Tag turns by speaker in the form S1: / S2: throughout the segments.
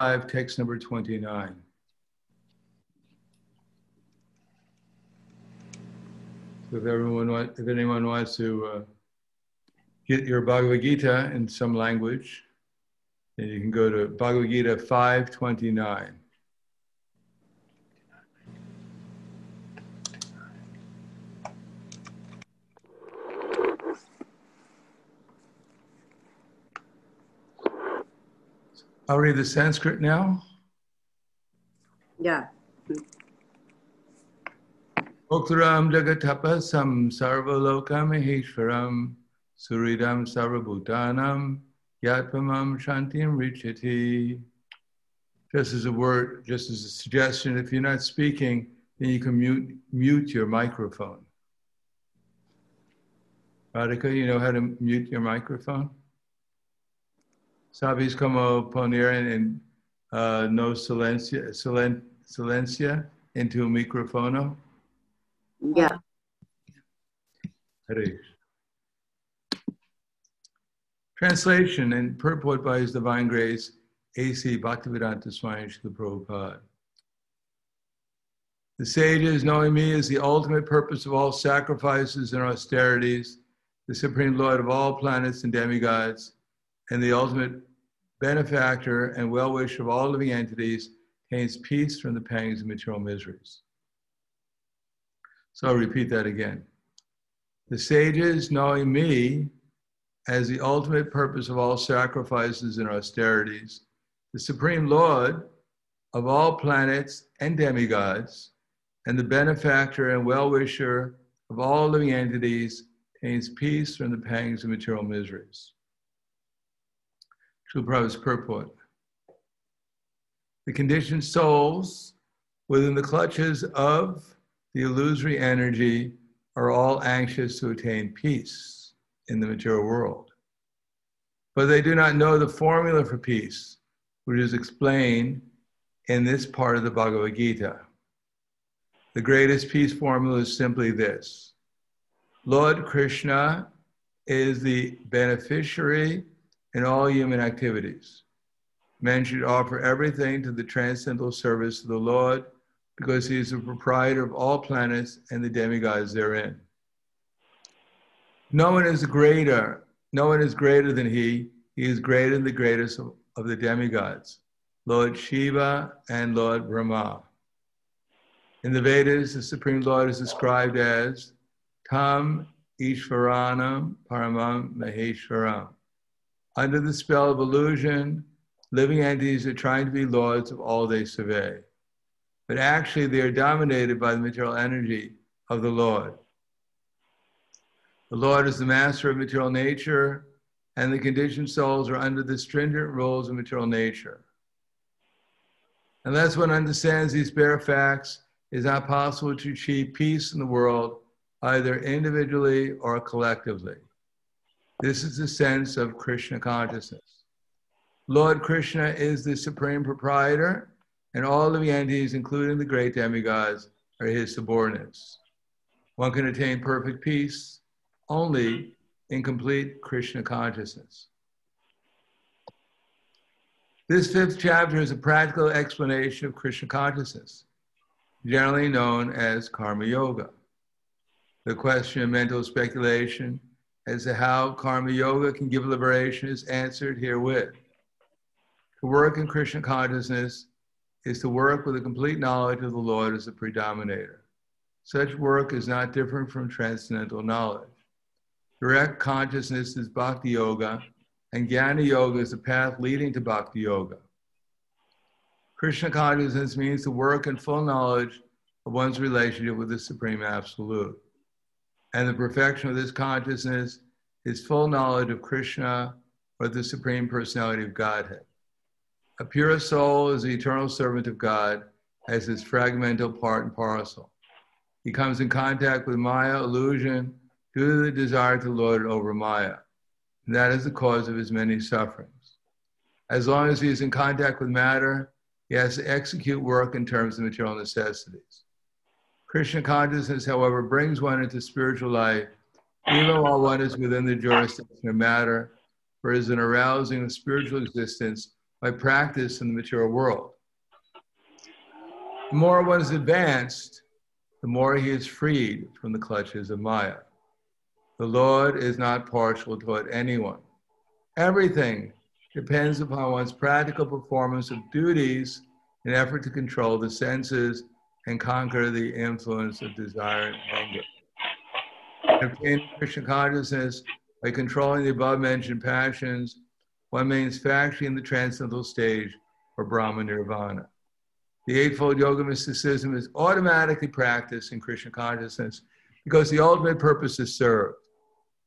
S1: 5, text number 29. So if everyone, if anyone wants to uh, get your Bhagavad Gita in some language, then you can go to Bhagavad Gita 529. I'll read the Sanskrit now.
S2: Yeah.
S1: Oktaram jagatapasam sarvalokam suridam sarvabhutanam yatpamam shantim richati. Just as a word, just as a suggestion, if you're not speaking, then you can mute, mute your microphone. Radhika, you know how to mute your microphone? Sabes como poner en uh, no silencia, silen, silencia into un micrófono?
S2: Yeah.
S1: Harish. Translation and purport by His Divine Grace, A.C. Bhaktivedanta Swami Srila Prabhupada. The sages, knowing me as the ultimate purpose of all sacrifices and austerities, the supreme lord of all planets and demigods, and the ultimate benefactor and well wisher of all living entities, attains peace from the pangs of material miseries. So I'll repeat that again. The sages, knowing me as the ultimate purpose of all sacrifices and austerities, the supreme Lord of all planets and demigods, and the benefactor and well wisher of all living entities, attains peace from the pangs of material miseries. Prabhupada's purport. The conditioned souls within the clutches of the illusory energy are all anxious to attain peace in the material world. But they do not know the formula for peace, which is explained in this part of the Bhagavad Gita. The greatest peace formula is simply this Lord Krishna is the beneficiary in all human activities. Men should offer everything to the transcendental service of the Lord because he is the proprietor of all planets and the demigods therein. No one is greater, no one is greater than he. He is greater than the greatest of, of the demigods, Lord Shiva and Lord Brahma. In the Vedas, the Supreme Lord is described as Tam Ishvaranam Paramam Maheshwaram. Under the spell of illusion, living entities are trying to be lords of all they survey. But actually, they are dominated by the material energy of the Lord. The Lord is the master of material nature, and the conditioned souls are under the stringent rules of material nature. Unless one understands these bare facts, it is not possible to achieve peace in the world, either individually or collectively. This is the sense of Krishna consciousness. Lord Krishna is the supreme proprietor, and all the entities, including the great demigods, are his subordinates. One can attain perfect peace only in complete Krishna consciousness. This fifth chapter is a practical explanation of Krishna consciousness, generally known as Karma Yoga. The question of mental speculation as to how karma yoga can give liberation is answered herewith. To work in Krishna consciousness is to work with a complete knowledge of the Lord as the predominator. Such work is not different from transcendental knowledge. Direct consciousness is bhakti yoga, and jnana yoga is the path leading to bhakti yoga. Krishna consciousness means to work in full knowledge of one's relationship with the Supreme Absolute. And the perfection of this consciousness is full knowledge of Krishna or the Supreme Personality of Godhead. A pure soul is the eternal servant of God as his fragmental part and parcel. He comes in contact with Maya, illusion, due to the desire to lord over Maya. And that is the cause of his many sufferings. As long as he is in contact with matter, he has to execute work in terms of material necessities. Krishna consciousness, however, brings one into spiritual life, even while one is within the jurisdiction of matter, for it is an arousing of spiritual existence by practice in the material world. The more one is advanced, the more he is freed from the clutches of Maya. The Lord is not partial toward anyone. Everything depends upon one's practical performance of duties in effort to control the senses and conquer the influence of desire and anger. Obtaining Krishna consciousness by controlling the above mentioned passions, one remains factually in the transcendental stage or Brahma Nirvana. The Eightfold Yoga mysticism is automatically practiced in Krishna consciousness because the ultimate purpose is served.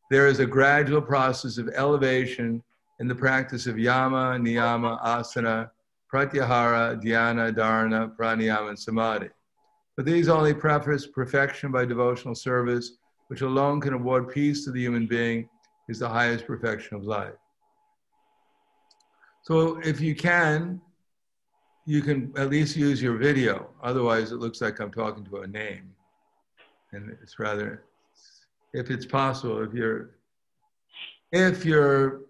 S1: There is a gradual process of elevation in the practice of yama, niyama, asana, pratyahara, dhyana, dharana, pranayama, and samadhi. But these only preface perfection by devotional service, which alone can award peace to the human being, is the highest perfection of life. So if you can, you can at least use your video. Otherwise, it looks like I'm talking to a name. And it's rather, if it's possible, if your if your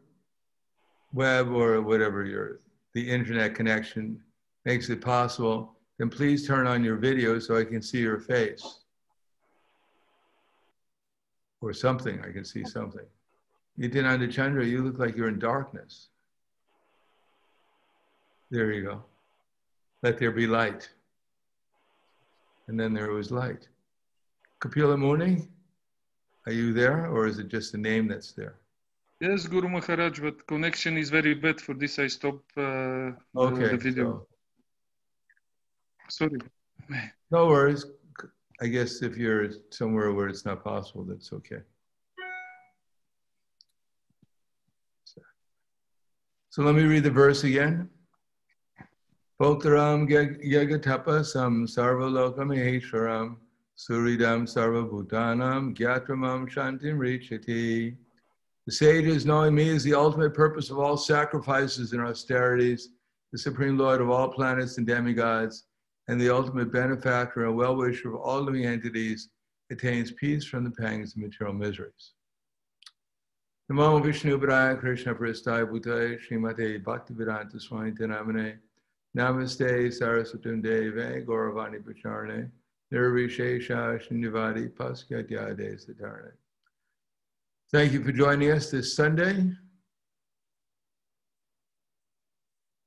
S1: web or whatever your the internet connection makes it possible, then please turn on your video so I can see your face. Or something, I can see something. Nityananda Chandra, you look like you're in darkness. There you go. Let there be light. And then there was light. Kapila Muni, are you there or is it just a name that's there?
S2: Yes, Guru Maharaj, but connection is very bad for this. I stop uh,
S1: okay,
S2: the, video.
S1: So,
S2: Sorry.
S1: No worries. I guess if you're somewhere where it's not possible, that's okay. So let me read the verse again. Bhoktaram yagatapasam sarvalokam eheshwaram suridam sarvabhutanam gyatramam shantim richati. The sages, knowing me is the ultimate purpose of all sacrifices and austerities, the supreme lord of all planets and demigods, and the ultimate benefactor and well-wisher of all living entities, attains peace from the pangs of material miseries. Namo Vishnu Padaya Krishna Prasthaya Bhutaya Srimate Bhaktivedanta Swami Namaste Saraswatam Deve Gauravani Pacharne Nirvishesha Shinivadi Paskyatyade Satarne. Thank you for joining us this Sunday.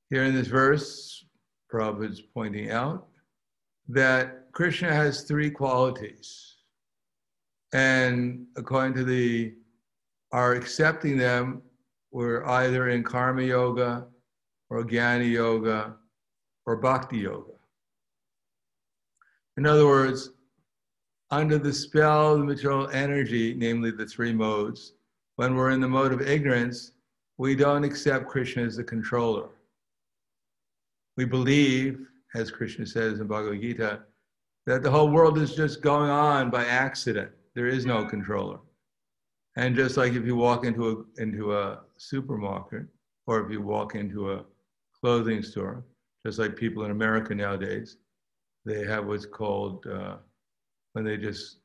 S1: Here in this verse, Prabhupada is pointing out that Krishna has three qualities. And according to the our accepting them, we're either in karma yoga or jnana yoga or bhakti yoga. In other words, under the spell of the material energy, namely the three modes, when we're in the mode of ignorance, we don't accept Krishna as the controller. We believe, as Krishna says in Bhagavad Gita, that the whole world is just going on by accident. There is no controller. And just like if you walk into a, into a supermarket or if you walk into a clothing store, just like people in America nowadays, they have what's called uh, when they just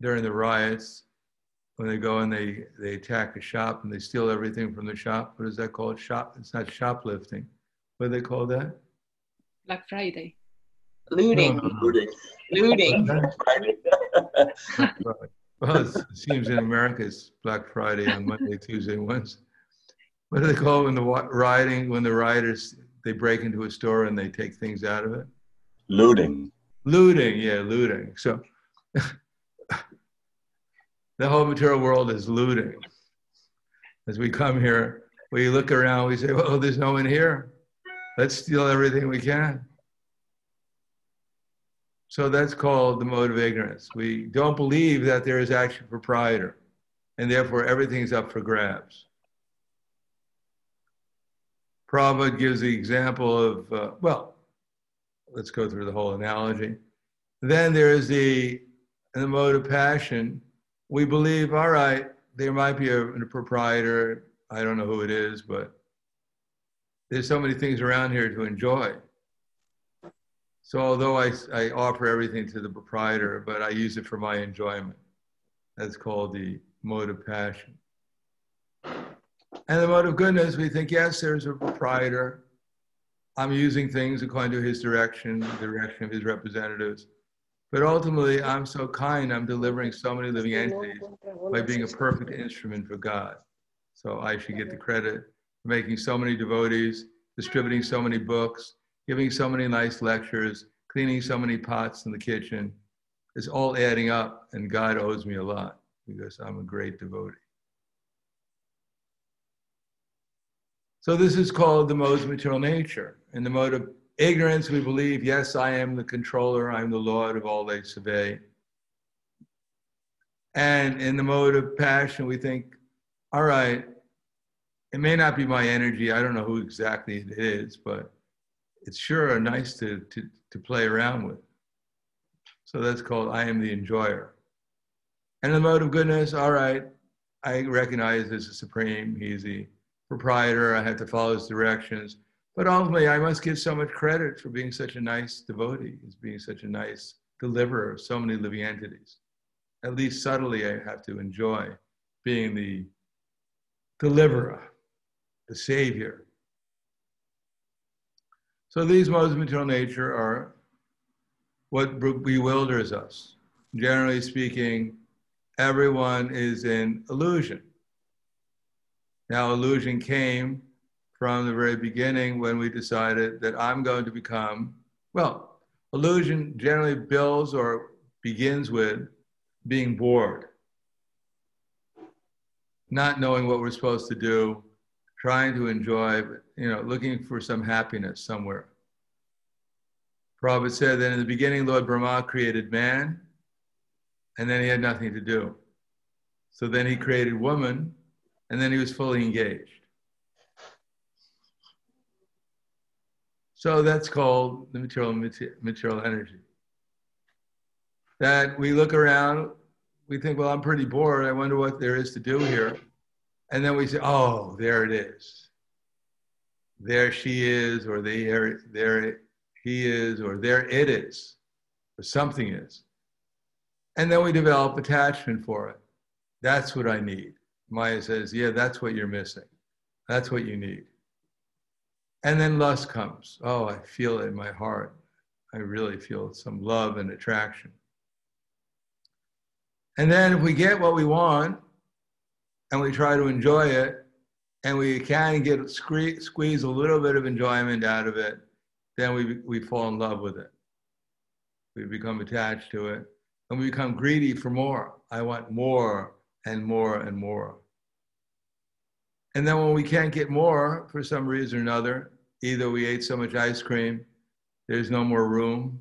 S1: during the riots when they go and they they attack a shop and they steal everything from the shop. What is that called? Shop? It's not shoplifting. What do they call that?
S3: Black Friday.
S4: Looting.
S1: No, no, no.
S4: Looting. Looting.
S1: well, it seems in America it's Black Friday on Monday, Tuesday, Wednesday. What do they call it when the rioting when the rioters they break into a store and they take things out of it?
S4: Looting.
S1: Looting, yeah, looting. So the whole material world is looting. As we come here, we look around, we say, well, there's no one here. Let's steal everything we can. So that's called the mode of ignorance. We don't believe that there is actually a proprietor, and therefore everything's up for grabs. Prabhupada gives the example of, uh, well, let's go through the whole analogy. Then there is the, the mode of passion, we believe, all right, there might be a, a proprietor. I don't know who it is, but there's so many things around here to enjoy. So although I, I offer everything to the proprietor, but I use it for my enjoyment. That's called the mode of passion. And the mode of goodness, we think, yes, there's a proprietor. I'm using things according to his direction, the direction of his representatives. But ultimately, I'm so kind, I'm delivering so many living entities by being a perfect instrument for God. So I should get the credit making so many devotees, distributing so many books, giving so many nice lectures, cleaning so many pots in the kitchen. It's all adding up, and God owes me a lot because I'm a great devotee. So this is called the mode of material nature. In the mode of ignorance, we believe, yes, I am the controller, I'm the Lord of all they survey. And in the mode of passion, we think, all right, it may not be my energy, I don't know who exactly it is, but it's sure nice to, to, to play around with. So that's called I am the enjoyer. And the mode of goodness, all right, I recognize this is supreme, he's the proprietor, I have to follow his directions. But ultimately, I must give so much credit for being such a nice devotee, as being such a nice deliverer of so many living entities. At least subtly, I have to enjoy being the deliverer, the savior. So these modes of material nature are what bewilders us. Generally speaking, everyone is in illusion. Now, illusion came from the very beginning when we decided that I'm going to become, well, illusion generally builds or begins with being bored, not knowing what we're supposed to do, trying to enjoy, you know, looking for some happiness somewhere. Prabhupada said that in the beginning, Lord Brahma created man, and then he had nothing to do. So then he created woman, and then he was fully engaged. So that's called the material material energy. That we look around, we think, well, I'm pretty bored. I wonder what there is to do here. And then we say, oh, there it is. There she is, or there, there he is, or there it is, or something is. And then we develop attachment for it. That's what I need. Maya says, Yeah, that's what you're missing. That's what you need. And then lust comes. Oh, I feel it in my heart. I really feel some love and attraction. And then if we get what we want and we try to enjoy it and we can get squeeze a little bit of enjoyment out of it, then we, we fall in love with it. We become attached to it and we become greedy for more. I want more and more and more. And then when we can't get more for some reason or another, either we ate so much ice cream, there's no more room,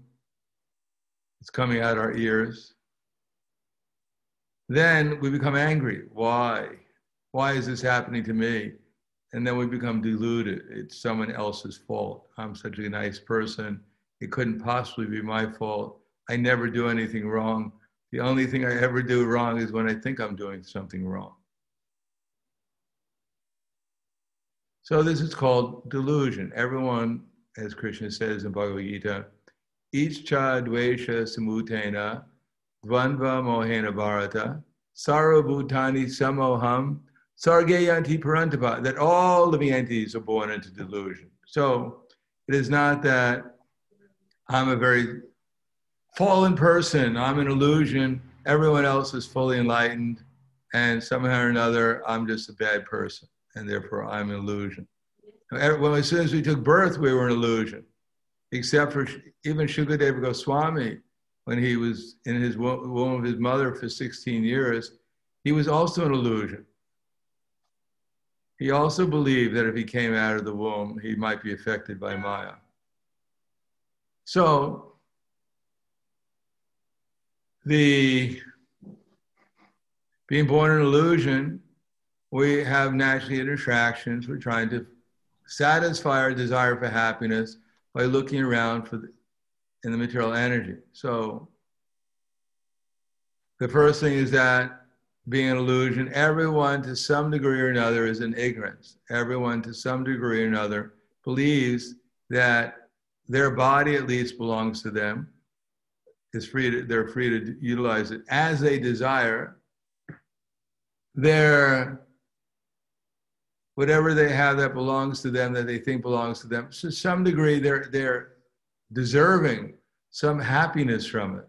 S1: it's coming out our ears. Then we become angry. Why? Why is this happening to me? And then we become deluded. It's someone else's fault. I'm such a nice person. It couldn't possibly be my fault. I never do anything wrong. The only thing I ever do wrong is when I think I'm doing something wrong. So this is called delusion. Everyone, as Krishna says in Bhagavad Gita, each cha dvesha samutena dvanva mohena bharata samoham sargayanti parantapa, that all living entities are born into delusion. So it is not that I'm a very fallen person, I'm an illusion, everyone else is fully enlightened, and somehow or another, I'm just a bad person, and therefore I'm an illusion. Well, as soon as we took birth, we were an illusion, except for even Shukadeva Goswami, when he was in his womb of his mother for 16 years, he was also an illusion. He also believed that if he came out of the womb, he might be affected by Maya. So the being born an illusion, we have naturally attractions. We're trying to satisfy our desire for happiness by looking around for the, in the material energy. So the first thing is that being an illusion, everyone to some degree or another is in ignorance. Everyone to some degree or another believes that their body at least belongs to them is free to, they're free to utilize it as they desire. Their whatever they have that belongs to them, that they think belongs to them, to some degree, they're, they're deserving some happiness from it.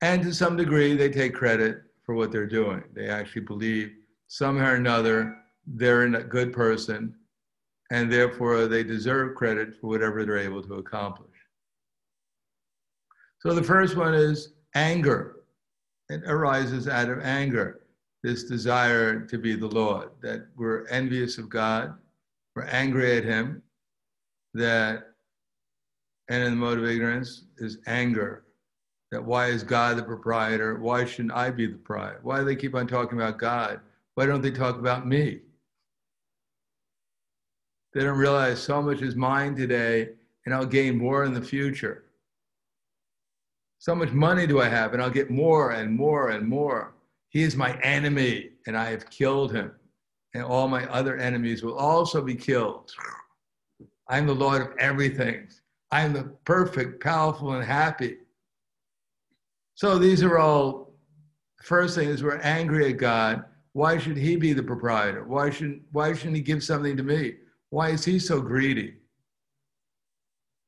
S1: And to some degree, they take credit for what they're doing. They actually believe somehow or another they're a good person, and therefore they deserve credit for whatever they're able to accomplish. So the first one is anger. It arises out of anger, this desire to be the Lord, that we're envious of God, we're angry at Him, that, and in the mode of ignorance is anger. That why is God the proprietor? Why shouldn't I be the proprietor? Why do they keep on talking about God? Why don't they talk about me? They don't realize so much is mine today, and I'll gain more in the future. So much money do I have, and I'll get more and more and more. He is my enemy, and I have killed him. And all my other enemies will also be killed. I'm the Lord of everything. I'm the perfect, powerful, and happy. So these are all, first thing is we're angry at God. Why should he be the proprietor? Why shouldn't, why shouldn't he give something to me? Why is he so greedy?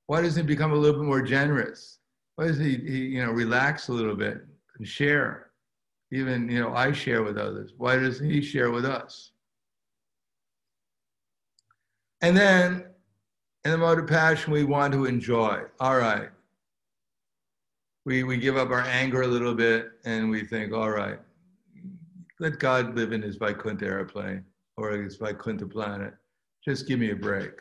S1: Why doesn't he become a little bit more generous? Why doesn't he, he you know, relax a little bit and share? Even, you know, I share with others. Why doesn't he share with us? And then in the mode of passion, we want to enjoy. All right. We, we give up our anger a little bit and we think, all right, let God live in his Vaikuntha airplane or his Vaikuntha planet. Just give me a break.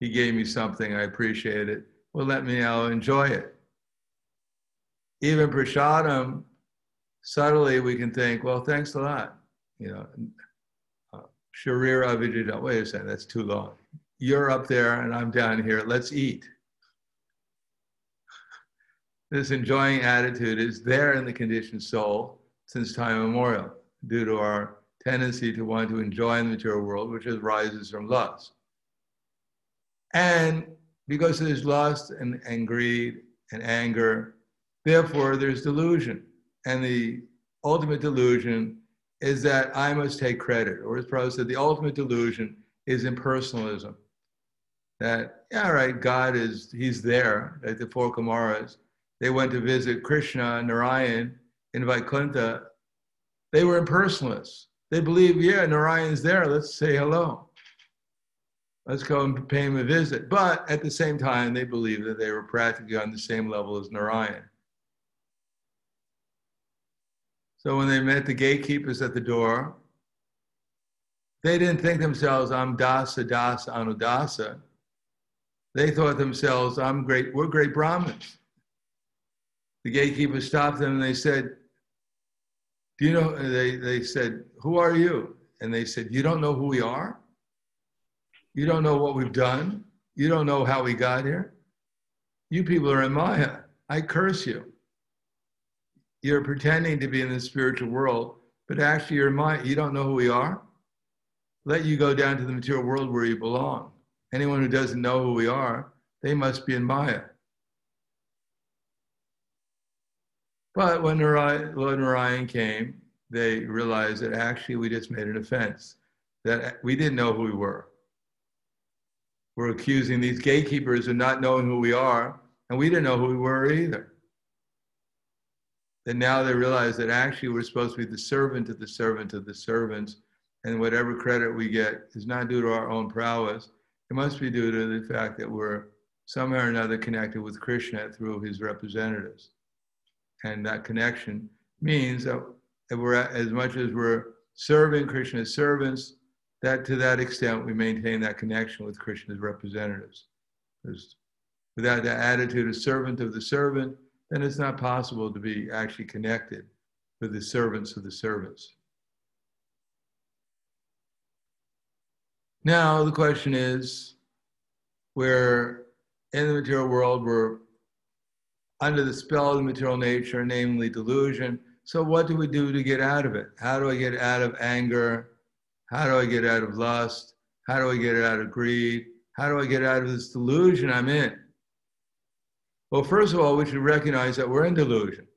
S1: He gave me something, I appreciate it. Well, let me now enjoy it. Even prasadam, subtly we can think, well, thanks a lot. You know, uh, Sharira Avijita, wait a second, that's too long. You're up there and I'm down here, let's eat. This enjoying attitude is there in the conditioned soul since time immemorial due to our tendency to want to enjoy the material world, which arises from lust. And because there's lust and, and greed and anger, therefore there's delusion. And the ultimate delusion is that I must take credit. Or as Prabhupada said, the ultimate delusion is impersonalism. That, yeah, right, God is, he's there, like the four Kumaras. They went to visit Krishna, Narayan in Vaikuntha. They were impersonalists. They believe, yeah, Narayan's there. Let's say hello. Let's go and pay him a visit. But at the same time, they believe that they were practically on the same level as Narayan. So when they met the gatekeepers at the door, they didn't think themselves, I'm Dasa, Dasa, Anudasa. They thought themselves, I'm great, we're great Brahmins. The gatekeepers stopped them and they said, do you know, they, they said, Who are you? And they said, You don't know who we are? You don't know what we've done? You don't know how we got here? You people are in Maya. I curse you. You're pretending to be in the spiritual world, but actually you're in Maya. You don't know who we are? Let you go down to the material world where you belong. Anyone who doesn't know who we are, they must be in Maya. But when Lord Narayan came, they realized that actually we just made an offense, that we didn't know who we were. We're accusing these gatekeepers of not knowing who we are, and we didn't know who we were either. And now they realize that actually we're supposed to be the servant of the servant of the servants, and whatever credit we get is not due to our own prowess. It must be due to the fact that we're somehow or another connected with Krishna through his representatives and that connection means that we're as much as we're serving Krishna's servants, that to that extent we maintain that connection with Krishna's representatives. Because without the attitude of servant of the servant, then it's not possible to be actually connected with the servants of the servants. Now the question is, we're in the material world, we're under the spell of the material nature, namely delusion. So, what do we do to get out of it? How do I get out of anger? How do I get out of lust? How do I get out of greed? How do I get out of this delusion I'm in? Well, first of all, we should recognize that we're in delusion.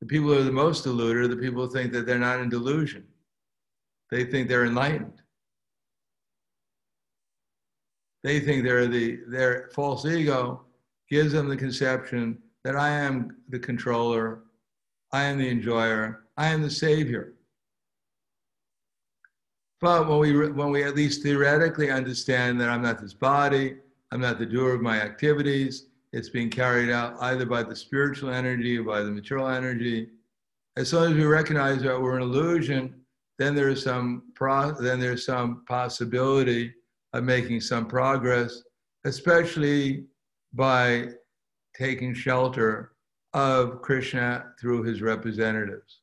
S1: The people who are the most deluded are the people who think that they're not in delusion. they think they're enlightened. They think they're the their false ego gives them the conception that I am the controller, I am the enjoyer, I am the savior. But when we when we at least theoretically understand that I'm not this body, I'm not the doer of my activities, it's being carried out either by the spiritual energy or by the material energy. As soon as we recognize that we're an illusion, then there's some pro, then there's some possibility making some progress, especially by taking shelter of Krishna through his representatives.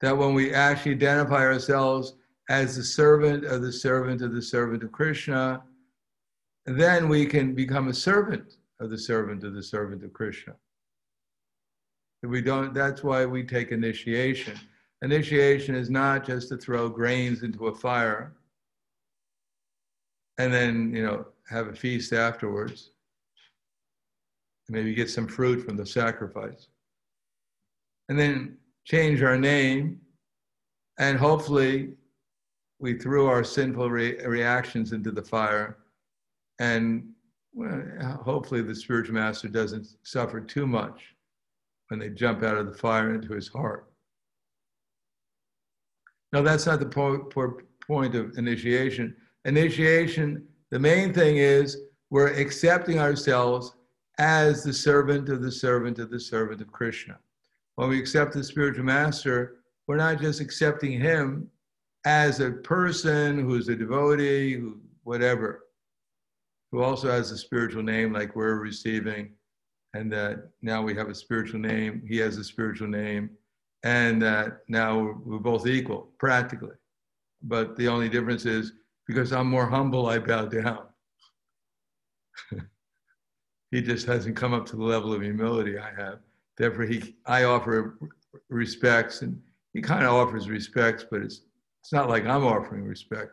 S1: That when we actually identify ourselves as the servant of the servant of the servant of Krishna, then we can become a servant of the servant of the servant of Krishna. We don't, that's why we take initiation. Initiation is not just to throw grains into a fire and then, you know, have a feast afterwards. and Maybe get some fruit from the sacrifice. And then change our name. And hopefully, we threw our sinful re- reactions into the fire and hopefully the spiritual master doesn't suffer too much when they jump out of the fire into his heart. now that's not the po- po- point of initiation. Initiation, the main thing is we're accepting ourselves as the servant of the servant of the servant of Krishna. When we accept the spiritual master, we're not just accepting him as a person who's a devotee, who, whatever who also has a spiritual name like we're receiving, and that now we have a spiritual name, he has a spiritual name, and that now we're both equal, practically. But the only difference is because I'm more humble, I bow down. he just hasn't come up to the level of humility I have. Therefore, he, I offer respects, and he kind of offers respects, but it's, it's not like I'm offering respect.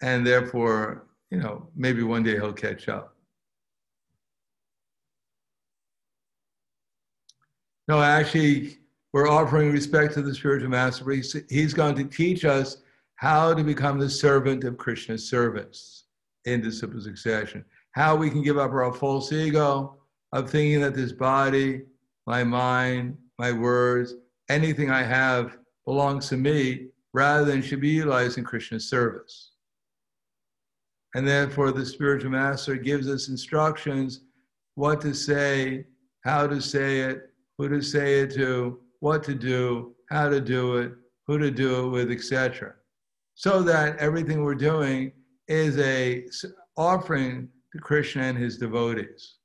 S1: And therefore, you know, maybe one day he'll catch up. No, actually, we're offering respect to the spiritual master. He's, he's going to teach us how to become the servant of Krishna's servants in disciple succession. How we can give up our false ego of thinking that this body, my mind, my words, anything I have belongs to me, rather than should be utilized in Krishna's service. And therefore, the spiritual master gives us instructions what to say, how to say it, who to say it to, what to do, how to do it, who to do it with, etc. So that everything we're doing is a offering to Krishna and his devotees.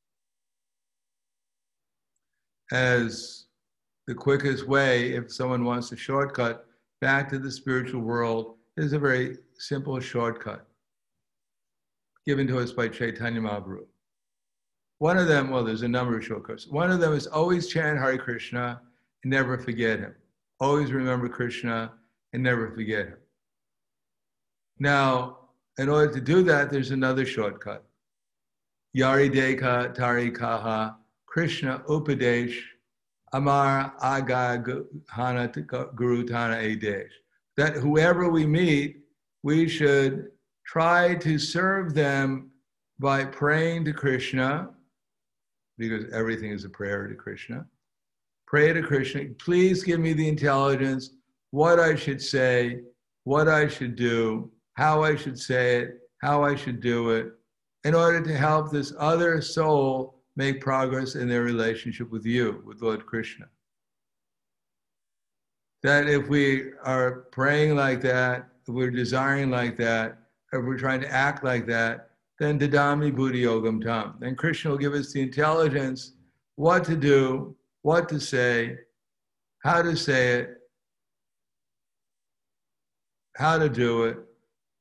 S1: As the quickest way, if someone wants a shortcut back to the spiritual world, is a very simple shortcut given to us by Chaitanya Mahaprabhu. One of them, well, there's a number of shortcuts. One of them is always chant Hare Krishna and never forget him. Always remember Krishna and never forget him. Now, in order to do that, there's another shortcut. Yari Deka Tari Kaha Krishna Upadesh Amar Aga Hana Guru Tana Adesh. That whoever we meet, we should try to serve them by praying to Krishna, because everything is a prayer to Krishna. Pray to Krishna, please give me the intelligence, what I should say, what I should do, how I should say it, how I should do it, in order to help this other soul make progress in their relationship with you, with Lord Krishna. That if we are praying like that, if we're desiring like that, if we're trying to act like that, then Dadami Buddhi Yogam Tam. Then Krishna will give us the intelligence what to do, what to say, how to say it, how to do it,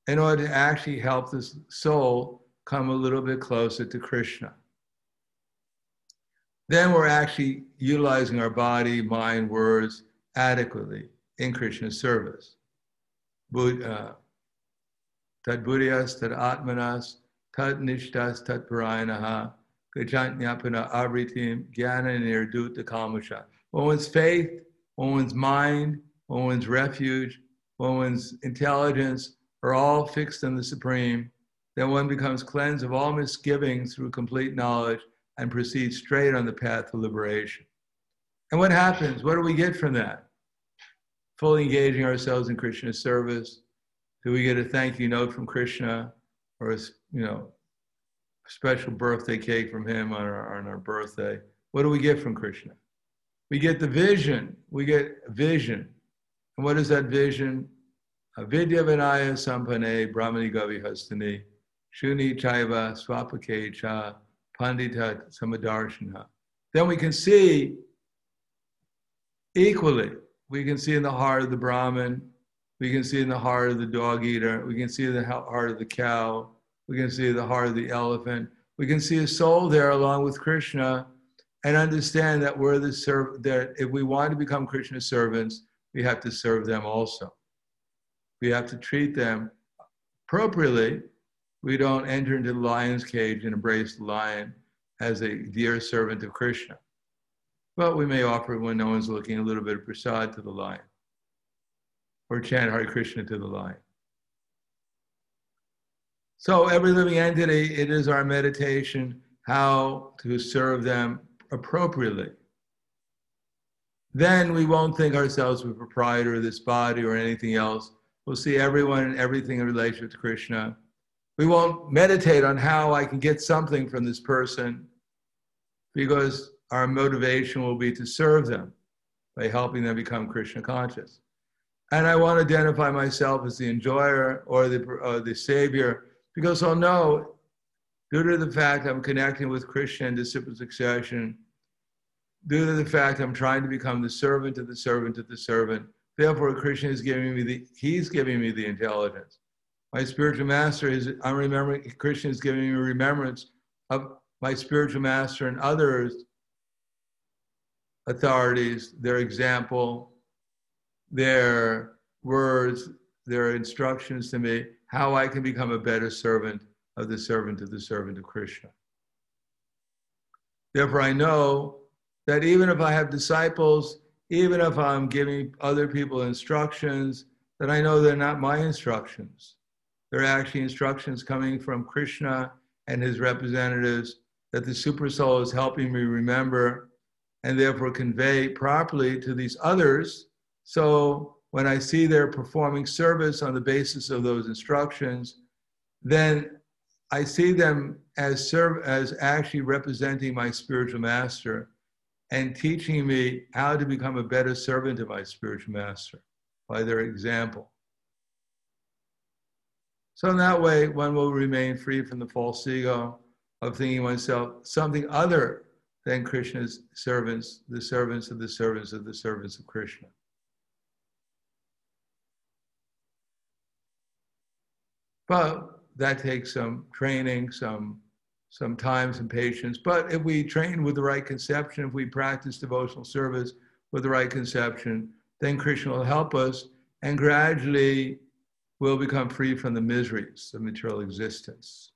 S1: in order to actually help this soul come a little bit closer to Krishna. Then we're actually utilizing our body, mind, words adequately in Krishna's service. Buddha, uh, tad buddhas, tad atmanas, tad nishtas, tad parayanaha, gajantnyapana avritim, jnana nirduta kalmasha. When one's faith, one's mind, one's refuge one's intelligence are all fixed in the Supreme, then one becomes cleansed of all misgivings through complete knowledge and proceeds straight on the path to liberation. And what happens? What do we get from that? Fully engaging ourselves in Krishna's service. Do we get a thank you note from Krishna or a you know special birthday cake from him on our, on our birthday? What do we get from Krishna? We get the vision. We get vision. And what is that vision? Avidya Vinaya Sampane Brahmani Gavi Hastani Shuni Chaiva Swapake Cha Pandita Samadarshana. Then we can see equally. We can see in the heart of the Brahmin, we can see in the heart of the dog eater, we can see the heart of the cow, we can see the heart of the elephant, we can see a soul there along with Krishna and understand that we're the serv- that if we want to become Krishna's servants, we have to serve them also. We have to treat them appropriately. We don't enter into the lion's cage and embrace the lion as a dear servant of Krishna. But we may offer, when no one's looking, a little bit of prasad to the lion or chant Hare Krishna to the lion. So, every living entity, it is our meditation how to serve them appropriately. Then we won't think ourselves the proprietor of this body or anything else. We'll see everyone and everything in relation to Krishna. We won't meditate on how I can get something from this person because our motivation will be to serve them by helping them become Krishna conscious. And I want to identify myself as the enjoyer or the, uh, the savior because I'll know, due to the fact I'm connecting with Krishna and disciple succession, due to the fact I'm trying to become the servant of the servant of the servant, therefore Krishna is giving me the, he's giving me the intelligence. My spiritual master is, I'm remembering, Krishna is giving me remembrance of my spiritual master and others authorities, their example, their words, their instructions to me, how I can become a better servant of the servant of the servant of Krishna. Therefore, I know that even if I have disciples, even if I'm giving other people instructions, that I know they're not my instructions. They're actually instructions coming from Krishna and his representatives that the super soul is helping me remember and therefore convey properly to these others. So when I see they're performing service on the basis of those instructions, then I see them as serve as actually representing my spiritual master and teaching me how to become a better servant of my spiritual master by their example. So in that way, one will remain free from the false ego of thinking oneself something other than Krishna's servants, the servants of the servants of the servants of Krishna. But that takes some training, some some time, some patience. But if we train with the right conception, if we practice devotional service with the right conception, then Krishna will help us and gradually we'll become free from the miseries of material existence.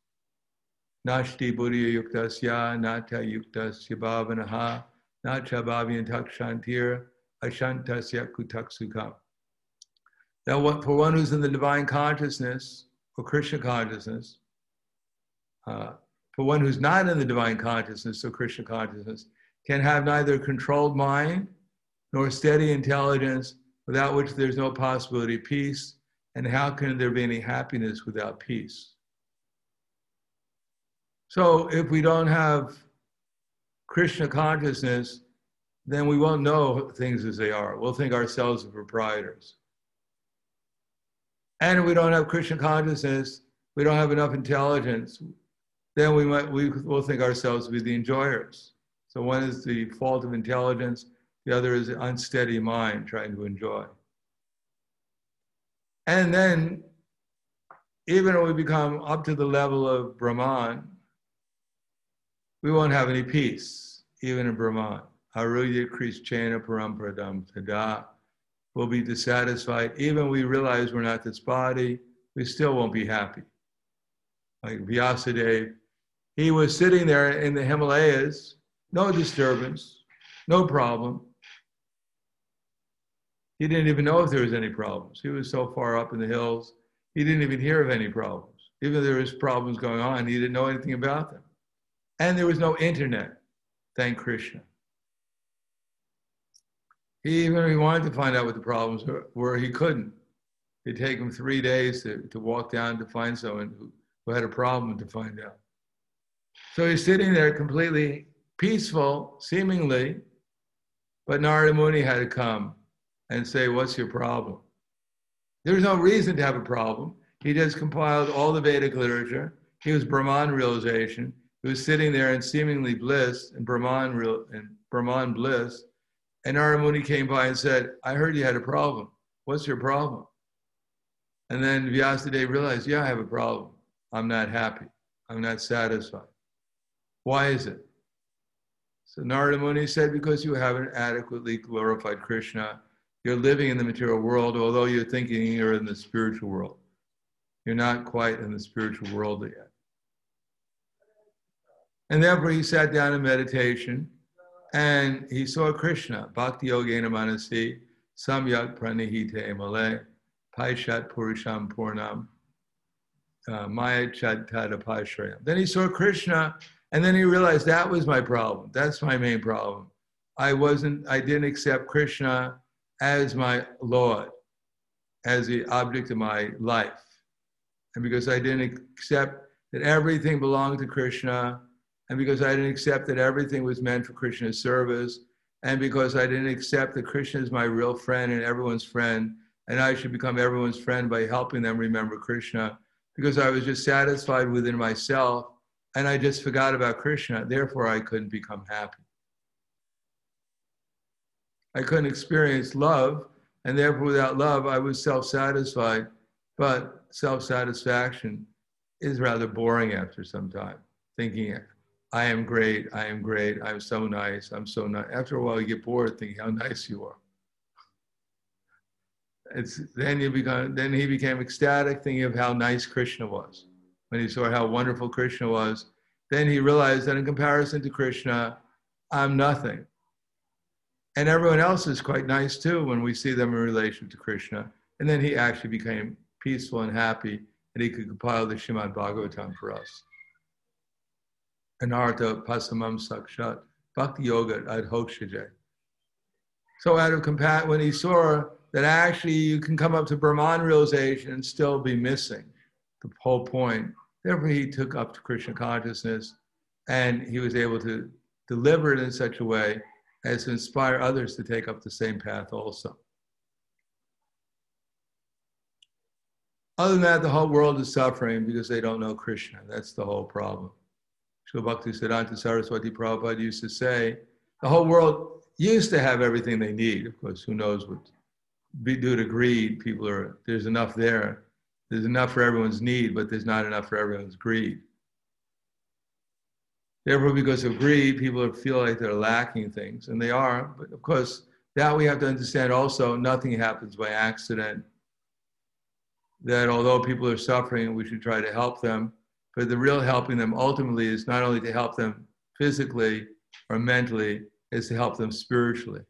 S1: Nashti buddhya yuktasya nata yuktasya bhavanaha nacha bhavyantak ashantasya kutaksukam. Now, for one who's in the divine consciousness or Krishna consciousness, uh, for one who's not in the divine consciousness or Krishna consciousness, can have neither controlled mind nor steady intelligence, without which there's no possibility of peace. And how can there be any happiness without peace? So if we don't have Krishna consciousness, then we won't know things as they are. We'll think ourselves as proprietors. And if we don't have Krishna consciousness, we don't have enough intelligence, then we might we will think ourselves to be the enjoyers. So one is the fault of intelligence, the other is the unsteady mind trying to enjoy. And then, even if we become up to the level of Brahman, we won't have any peace, even in Brahman. Arudya Krishna Paramparadam Tada will be dissatisfied. Even we realize we're not this body, we still won't be happy. Like Vyasadeva he was sitting there in the Himalayas, no disturbance, no problem. He didn't even know if there was any problems. He was so far up in the hills, he didn't even hear of any problems. Even though there was problems going on, he didn't know anything about them. And there was no internet, thank Krishna. He even he wanted to find out what the problems were, he couldn't. It'd take him three days to, to walk down to find someone who, who had a problem to find out. So he's sitting there completely peaceful, seemingly, but Narada Muni had to come and say, What's your problem? There's no reason to have a problem. He just compiled all the Vedic literature. He was Brahman realization. He was sitting there in seemingly bliss and Brahman, real, and Brahman bliss. And Narada Muni came by and said, I heard you had a problem. What's your problem? And then Vyasadeva realized, yeah, I have a problem. I'm not happy. I'm not satisfied. Why is it? So Narada Muni said, because you haven't adequately glorified Krishna, you're living in the material world, although you're thinking you're in the spiritual world. You're not quite in the spiritual world yet. And therefore, he sat down in meditation and he saw Krishna, Bhakti Yogena Manasi, Samyak Pranihite Male, Paishat Purusham Purnam, uh, Maya Chadtada Pashrayam. Then he saw Krishna, and then he realized that was my problem. That's my main problem. I wasn't, I didn't accept Krishna as my Lord, as the object of my life. And because I didn't accept that everything belonged to Krishna, and because I didn't accept that everything was meant for Krishna's service, and because I didn't accept that Krishna is my real friend and everyone's friend, and I should become everyone's friend by helping them remember Krishna, because I was just satisfied within myself and I just forgot about Krishna, therefore I couldn't become happy. I couldn't experience love, and therefore without love I was self satisfied, but self satisfaction is rather boring after some time, thinking I am great, I am great, I'm so nice, I'm so nice. After a while, you get bored thinking how nice you are. It's then you become then he became ecstatic thinking of how nice Krishna was. When he saw how wonderful Krishna was, then he realized that in comparison to Krishna, I'm nothing. And everyone else is quite nice too when we see them in relation to Krishna. And then he actually became peaceful and happy, and he could compile the Shrimad Bhagavatam for us. Anartha Pasamam Sakshat, Bhakti Yoga Adhokshaja. So out of compassion, when he saw that actually you can come up to Brahman realization and still be missing the whole point, therefore he took up to Krishna consciousness and he was able to deliver it in such a way as to inspire others to take up the same path also. Other than that, the whole world is suffering because they don't know Krishna. That's the whole problem. Srila Bhakti Siddhanta Saraswati Prabhupada used to say, the whole world used to have everything they need. Of course, who knows what, due to greed, people are, there's enough there. There's enough for everyone's need, but there's not enough for everyone's greed. Therefore, because of greed, people feel like they're lacking things, and they are. But of course, that we have to understand also nothing happens by accident. That although people are suffering, we should try to help them but the real helping them ultimately is not only to help them physically or mentally, is to help them spiritually.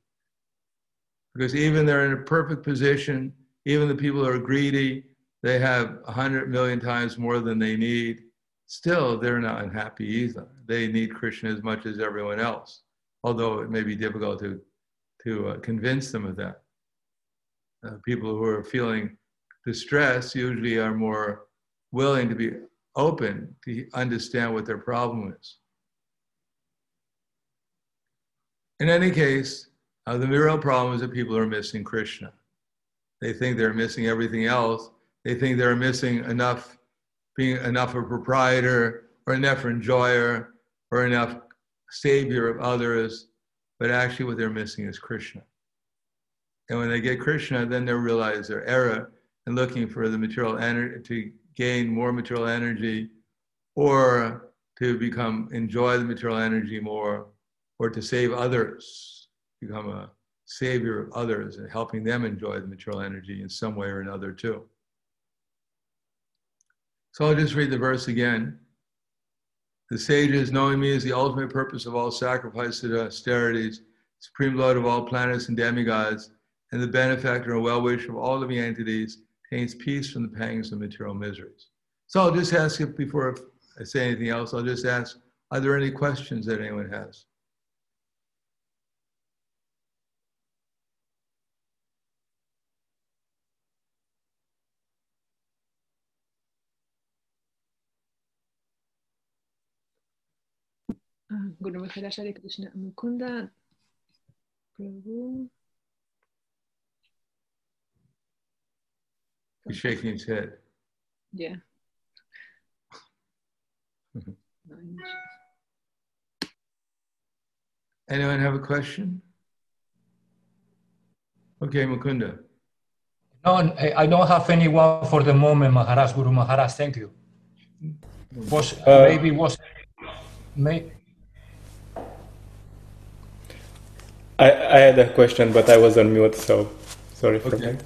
S1: Because even they're in a perfect position, even the people who are greedy, they have a hundred million times more than they need. Still, they're not unhappy either. They need Krishna as much as everyone else, although it may be difficult to, to uh, convince them of that. Uh, people who are feeling distress usually are more willing to be open to understand what their problem is. In any case, uh, the real problem is that people are missing Krishna. They think they're missing everything else. They think they're missing enough, being enough a proprietor or enough enjoyer or enough savior of others. But actually, what they're missing is Krishna. And when they get Krishna, then they realize their error and looking for the material energy to gain more material energy or to become enjoy the material energy more or to save others become a savior of others and helping them enjoy the material energy in some way or another too so i'll just read the verse again the sages knowing me as the ultimate purpose of all sacrifices and austerities supreme lord of all planets and demigods and the benefactor and well-wisher of all living entities, attains peace from the pangs of material miseries. So I'll just ask if before I say anything else, I'll just ask, are there any questions that anyone has?
S3: Guru Maharaj Hare Krishna Mukunda Prabhu.
S1: He's shaking his head.
S3: Yeah.
S1: Anyone have a question? Okay, Mukunda.
S5: No, I I don't have anyone for the moment, Maharaj, Guru Maharaj. Thank you. Was
S6: Uh,
S5: maybe was may,
S6: I, I had a question, but I was on mute, so sorry for
S1: Okay.
S6: that.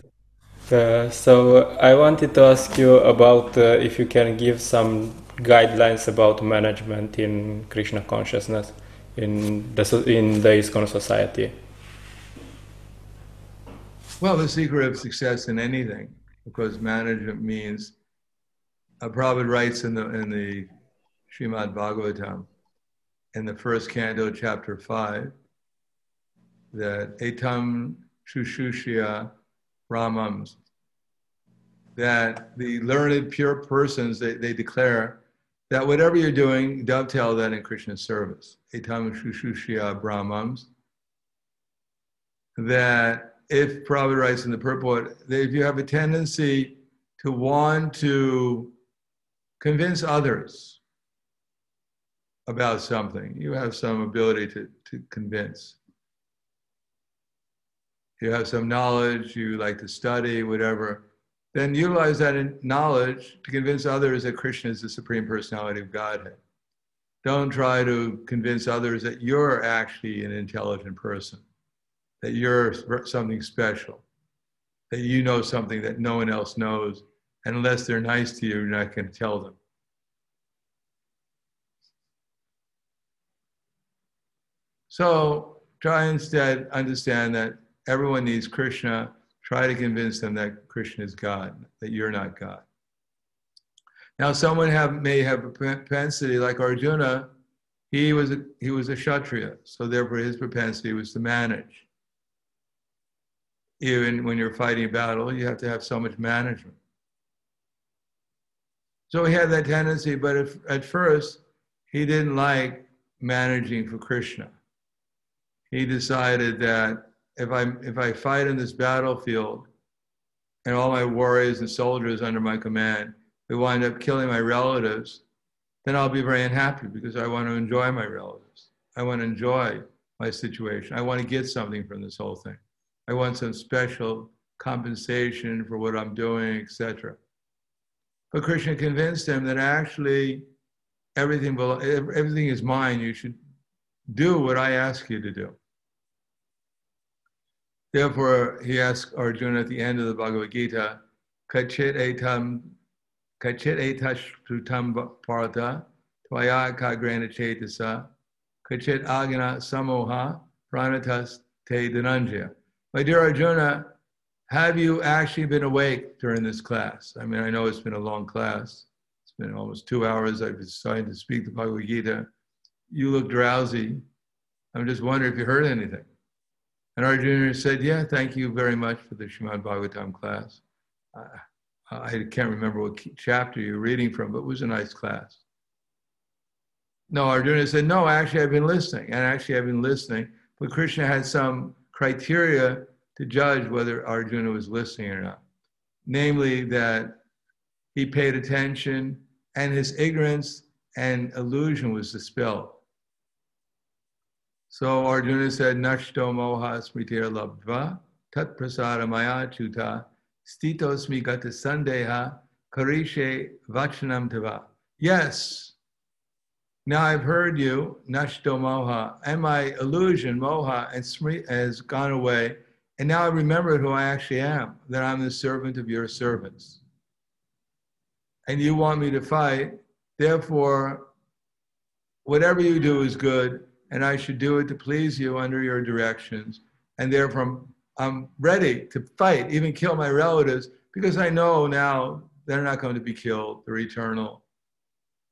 S6: Uh, so I wanted to ask you about uh, if you can give some guidelines about management in Krishna consciousness in the in the ISKCON society.
S1: Well, the secret of success in anything, because management means, a Prabhupada writes in the in the Srimad Bhagavatam, in the first canto, chapter five, that etam shushushya brahmams, that the learned, pure persons, they, they declare that whatever you're doing, dovetail that in Krishna's service. Etam shushushya brahmams, that if Prabhupada writes in the purport, that if you have a tendency to want to convince others about something, you have some ability to, to convince. You have some knowledge, you like to study, whatever, then utilize that knowledge to convince others that Krishna is the Supreme Personality of Godhead. Don't try to convince others that you're actually an intelligent person that you're something special, that you know something that no one else knows. And unless they're nice to you, you're not going to tell them. So try instead understand that everyone needs Krishna. Try to convince them that Krishna is God, that you're not God. Now, someone have, may have a propensity like Arjuna. He was a, he was a kshatriya, so therefore his propensity was to manage even when you're fighting a battle, you have to have so much management. So he had that tendency, but if, at first, he didn't like managing for Krishna. He decided that if I if I fight in this battlefield, and all my warriors and soldiers under my command, we wind up killing my relatives, then I'll be very unhappy because I want to enjoy my relatives. I want to enjoy my situation. I want to get something from this whole thing. I want some special compensation for what I'm doing, etc. But Krishna convinced him that actually everything, everything is mine. You should do what I ask you to do. Therefore, he asked Arjuna at the end of the Bhagavad Gita, Kachit etam, kachit etashrutam parata, tvaya kagrana chetasa, kachit agana samoha, pranatas te dhananjaya. My dear Arjuna, have you actually been awake during this class? I mean, I know it's been a long class. It's been almost two hours. I've been decided to speak the Bhagavad Gita. You look drowsy. I'm just wondering if you heard anything. And Arjuna said, Yeah, thank you very much for the Srimad Bhagavatam class. I can't remember what chapter you're reading from, but it was a nice class. No, Arjuna said, No, actually, I've been listening. And actually, I've been listening. But Krishna had some criteria to judge whether Arjuna was listening or not. Namely, that he paid attention and his ignorance and illusion was dispelled. So Arjuna said, Nashto moha smritir labdva tat prasara maya chuta stitosmi gata sandeha karishe vachanam tava. Yes, now I've heard you, Nashto Moha, and my illusion, Moha, and Smri, has gone away. And now I remember who I actually am, that I'm the servant of your servants. And you want me to fight. Therefore, whatever you do is good, and I should do it to please you under your directions. And therefore, I'm ready to fight, even kill my relatives, because I know now they're not going to be killed, they're eternal.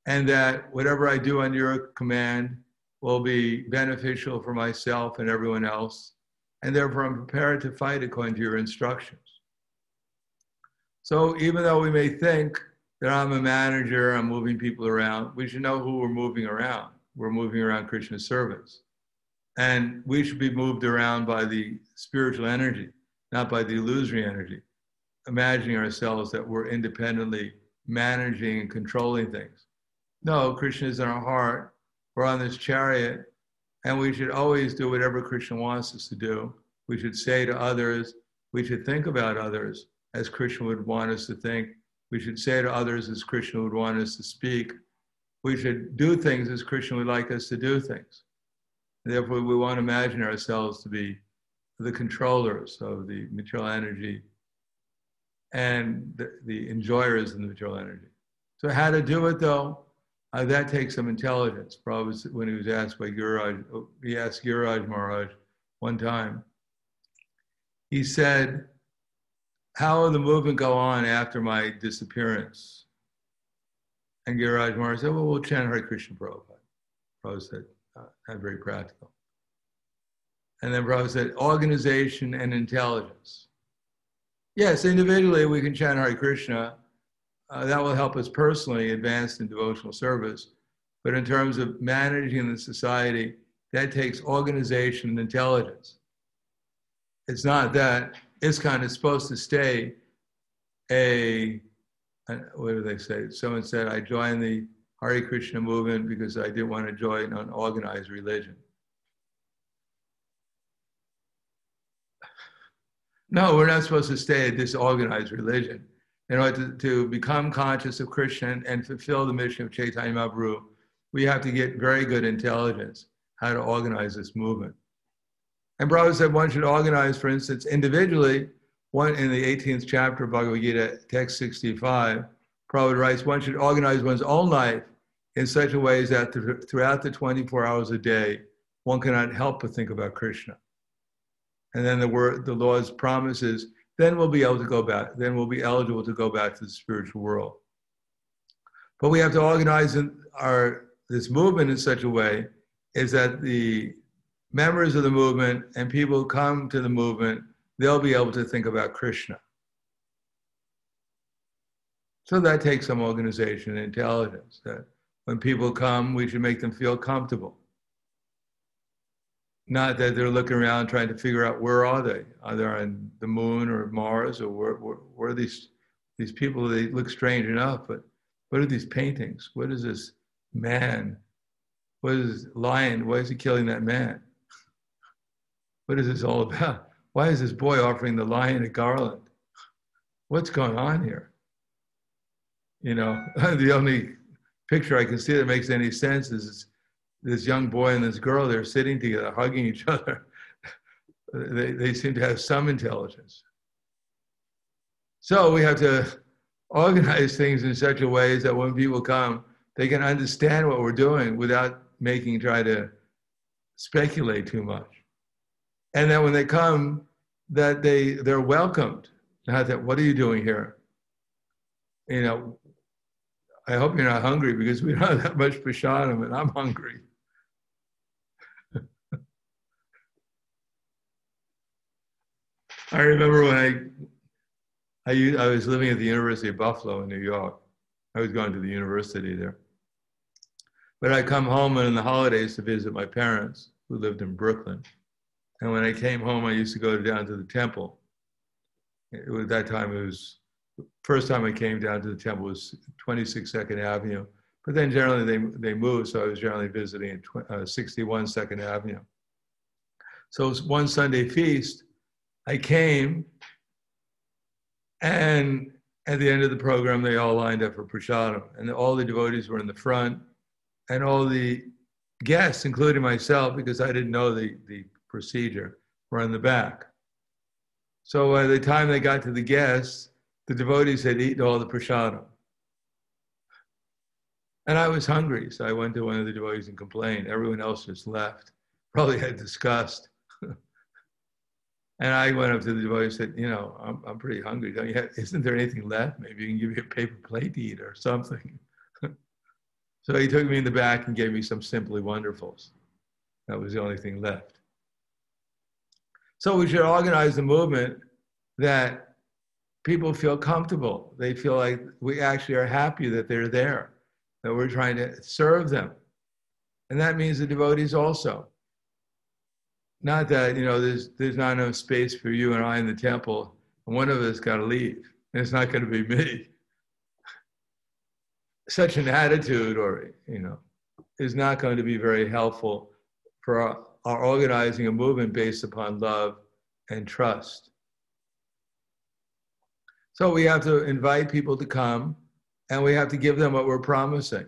S1: And that whatever I do on your command will be beneficial for myself and everyone else. And therefore, I'm prepared to fight according to your instructions. So, even though we may think that I'm a manager, I'm moving people around, we should know who we're moving around. We're moving around Krishna's servants. And we should be moved around by the spiritual energy, not by the illusory energy, imagining ourselves that we're independently managing and controlling things. No, Krishna is in our heart. We're on this chariot, and we should always do whatever Krishna wants us to do. We should say to others, we should think about others as Krishna would want us to think. We should say to others as Krishna would want us to speak. We should do things as Krishna would like us to do things. Therefore, we want to imagine ourselves to be the controllers of the material energy and the, the enjoyers of the material energy. So, how to do it though? Uh, that takes some intelligence. Probably when he was asked by Giriraj, he asked Giriraj Maharaj one time. He said, "How will the movement go on after my disappearance?" And Giriraj Maharaj said, "Well, we'll chant Hare Krishna Prabhupada." Prabhupada said, uh, "Not very practical." And then Prabhupada said, "Organization and intelligence." Yes, individually we can chant Hare Krishna uh, that will help us personally advance in devotional service. But in terms of managing the society, that takes organization and intelligence. It's not that ISKCON is supposed to stay a, what do they say? Someone said, I joined the Hare Krishna movement because I didn't want to join an organized religion. No, we're not supposed to stay a disorganized religion in order to, to become conscious of Krishna and fulfill the mission of Chaitanya Mahaprabhu, we have to get very good intelligence how to organize this movement. And Prabhupada said one should organize, for instance, individually. One in the 18th chapter of Bhagavad Gita, text 65, Prabhupada writes, one should organize one's own life in such a way that throughout the 24 hours a day, one cannot help but think about Krishna. And then the word, the Lord's promises then we'll be able to go back. Then we'll be eligible to go back to the spiritual world. But we have to organize our this movement in such a way is that the members of the movement and people who come to the movement, they'll be able to think about Krishna. So that takes some organization and intelligence. That when people come, we should make them feel comfortable. Not that they're looking around trying to figure out where are they? Are they on the moon or Mars or where, where, where are these these people? They look strange enough, but what are these paintings? What is this man? What is this lion? Why is he killing that man? What is this all about? Why is this boy offering the lion a garland? What's going on here? You know, the only picture I can see that makes any sense is this young boy and this girl, they're sitting together, hugging each other. they, they seem to have some intelligence. So we have to organize things in such a way that when people come, they can understand what we're doing without making try to speculate too much. And then when they come, that they they're welcomed. Not that what are you doing here? You know, I hope you're not hungry because we don't have that much prasadam and I'm hungry. I remember when I, I, I was living at the University of Buffalo in New York. I was going to the university there. But I come home in the holidays to visit my parents who lived in Brooklyn. And when I came home, I used to go down to the temple. It was that time, it was, first time I came down to the temple was 26 Second Avenue. But then generally they, they moved, so I was generally visiting at uh, 61 Second Avenue. So it was one Sunday feast, I came, and at the end of the program, they all lined up for prasadam, and all the devotees were in the front, and all the guests, including myself, because I didn't know the, the procedure, were in the back. So by the time they got to the guests, the devotees had eaten all the prasadam. And I was hungry, so I went to one of the devotees and complained. Everyone else just left, probably had disgust. And I went up to the devotee and said, you know, I'm, I'm pretty hungry. Don't you have, isn't there anything left? Maybe you can give me a paper plate to eat or something. so he took me in the back and gave me some Simply Wonderfuls. That was the only thing left. So we should organize a movement that people feel comfortable. They feel like we actually are happy that they're there, that we're trying to serve them. And that means the devotees also. Not that, you know, there's, there's not enough space for you and I in the temple, and one of us got to leave, and it's not going to be me. Such an attitude, or, you know, is not going to be very helpful for our organizing a movement based upon love and trust. So we have to invite people to come and we have to give them what we're promising.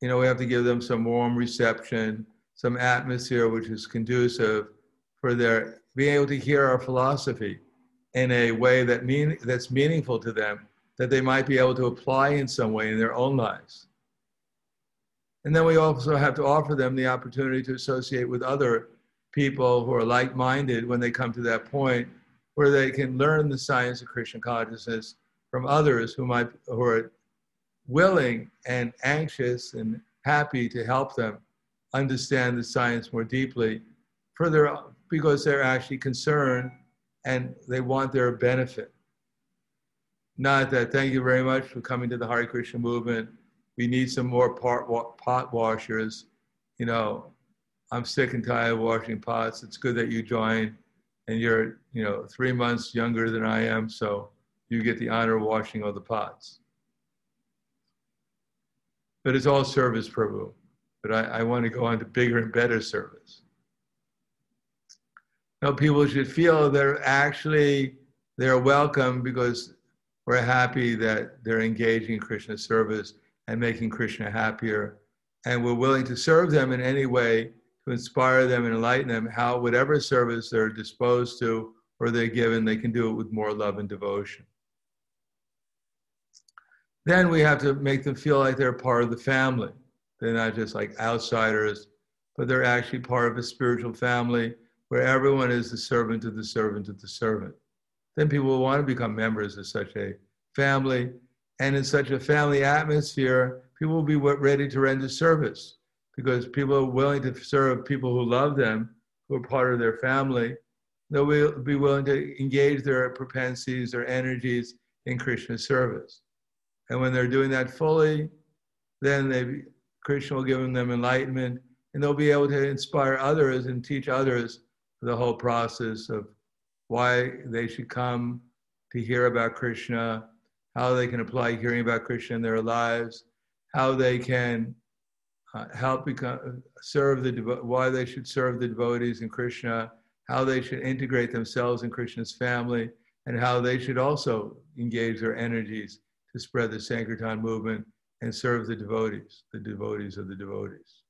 S1: You know, we have to give them some warm reception, some atmosphere which is conducive for their being able to hear our philosophy in a way that mean that's meaningful to them that they might be able to apply in some way in their own lives. And then we also have to offer them the opportunity to associate with other people who are like minded when they come to that point where they can learn the science of Krishna consciousness from others who might who are willing and anxious and happy to help them understand the science more deeply further because they're actually concerned and they want their benefit. Not that, thank you very much for coming to the Hare Krishna movement. We need some more pot, pot washers. You know, I'm sick and tired of washing pots. It's good that you joined. And you're, you know, three months younger than I am, so you get the honor of washing all the pots. But it's all service, Prabhu. But I, I want to go on to bigger and better service. No, people should feel they're actually they're welcome because we're happy that they're engaging in Krishna service and making Krishna happier. And we're willing to serve them in any way to inspire them and enlighten them how whatever service they're disposed to or they're given, they can do it with more love and devotion. Then we have to make them feel like they're part of the family. They're not just like outsiders, but they're actually part of a spiritual family where everyone is the servant of the servant of the servant. Then people will want to become members of such a family. And in such a family atmosphere, people will be ready to render service because people are willing to serve people who love them, who are part of their family. They'll be willing to engage their propensities, their energies in Krishna service. And when they're doing that fully, then they, Krishna will give them enlightenment and they'll be able to inspire others and teach others the whole process of why they should come to hear about Krishna, how they can apply hearing about Krishna in their lives, how they can uh, help become, serve the why they should serve the devotees in Krishna, how they should integrate themselves in Krishna's family, and how they should also engage their energies to spread the Sankirtan movement and serve the devotees, the devotees of the devotees.